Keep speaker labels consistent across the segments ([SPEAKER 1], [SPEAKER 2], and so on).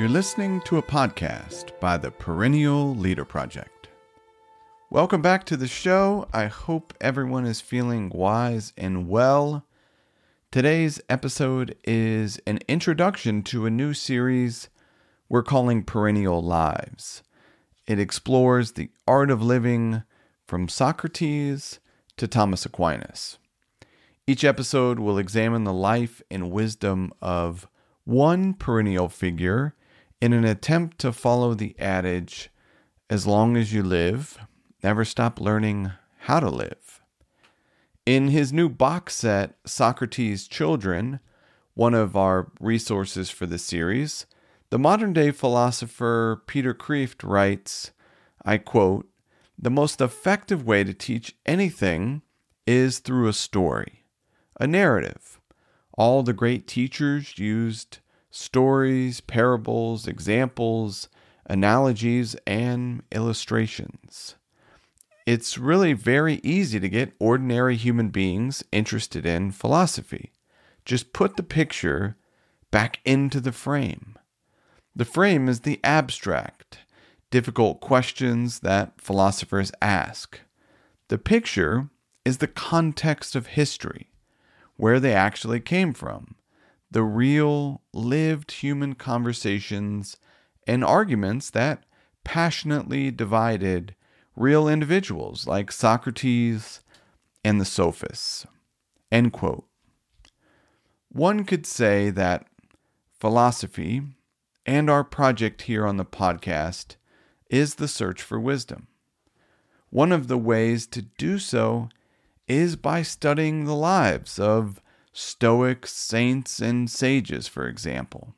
[SPEAKER 1] You're listening to a podcast by the Perennial Leader Project. Welcome back to the show. I hope everyone is feeling wise and well. Today's episode is an introduction to a new series we're calling Perennial Lives. It explores the art of living from Socrates to Thomas Aquinas. Each episode will examine the life and wisdom of one perennial figure in an attempt to follow the adage as long as you live, never stop learning how to live. In his new box set, Socrates' Children, one of our resources for this series, the modern day philosopher Peter Kreeft writes, I quote, The most effective way to teach anything is through a story, a narrative. All the great teachers used stories, parables, examples, analogies, and illustrations. It's really very easy to get ordinary human beings interested in philosophy. Just put the picture back into the frame. The frame is the abstract, difficult questions that philosophers ask. The picture is the context of history, where they actually came from, the real, lived human conversations and arguments that passionately divided real individuals like Socrates and the sophists. End quote. One could say that philosophy and our project here on the podcast is the search for wisdom. One of the ways to do so is by studying the lives of Stoics, saints, and sages, for example.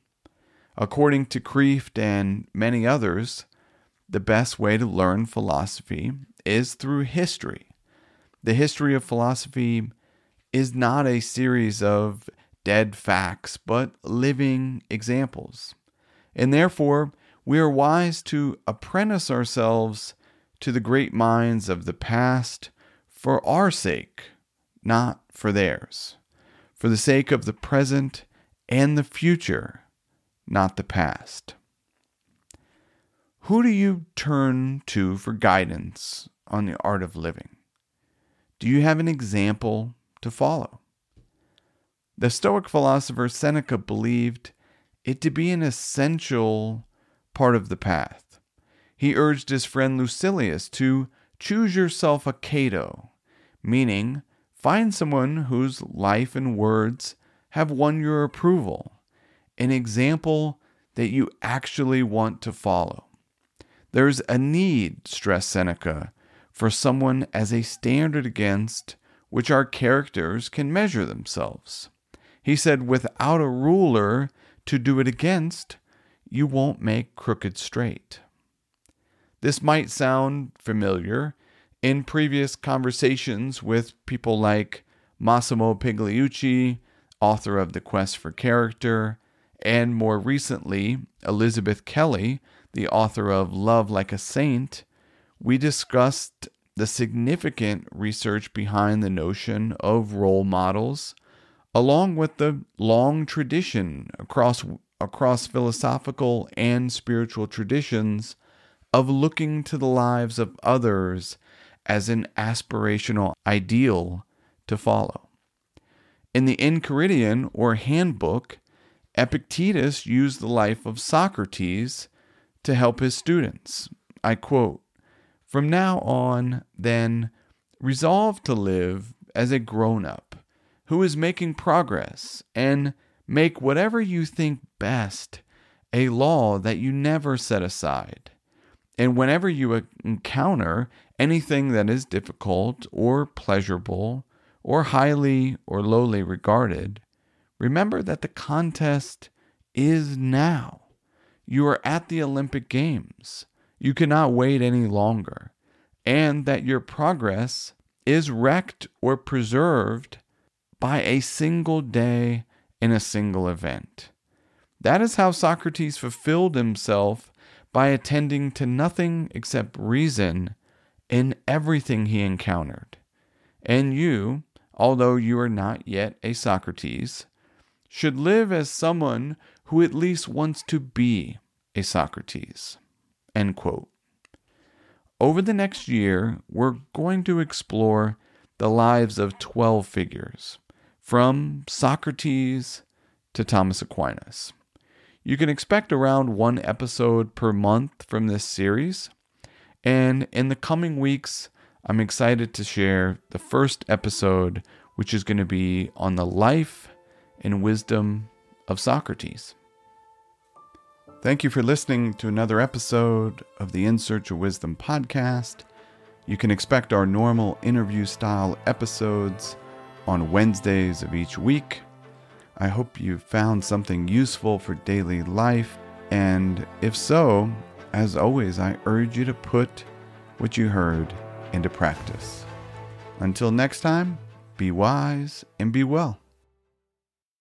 [SPEAKER 1] According to Kreeft and many others, the best way to learn philosophy is through history. The history of philosophy is not a series of dead facts, but living examples. And therefore, we are wise to apprentice ourselves to the great minds of the past for our sake, not for theirs for the sake of the present and the future, not the past. Who do you turn to for guidance on the art of living? Do you have an example to follow? The Stoic philosopher Seneca believed it to be an essential part of the path. He urged his friend Lucilius to choose yourself a Cato, meaning Find someone whose life and words have won your approval, an example that you actually want to follow. There's a need, stressed Seneca, for someone as a standard against which our characters can measure themselves. He said, without a ruler to do it against, you won't make crooked straight. This might sound familiar in previous conversations with people like Massimo Pigliucci, author of The Quest for Character, and more recently, Elizabeth Kelly, the author of Love Like a Saint, we discussed the significant research behind the notion of role models, along with the long tradition across, across philosophical and spiritual traditions of looking to the lives of others as an aspirational ideal to follow. In the Enchiridion or Handbook, Epictetus used the life of Socrates to help his students. I quote From now on, then, resolve to live as a grown up who is making progress and make whatever you think best a law that you never set aside. And whenever you encounter anything that is difficult or pleasurable or highly or lowly regarded, remember that the contest is now. You are at the Olympic Games. You cannot wait any longer. And that your progress is wrecked or preserved by a single day in a single event. That is how Socrates fulfilled himself by attending to nothing except reason in everything he encountered. And you, although you are not yet a Socrates, should live as someone who at least wants to be a Socrates. End quote. Over the next year, we're going to explore the lives of 12 figures, from Socrates to Thomas Aquinas. You can expect around one episode per month from this series, and in the coming weeks, I'm excited to share the first episode, which is going to be on the life and wisdom of Socrates. Thank you for listening to another episode of the In Search of Wisdom podcast. You can expect our normal interview style episodes on Wednesdays of each week. I hope you found something useful for daily life, and if so, as always, I urge you to put what you heard into practice. Until next time, be wise and be well.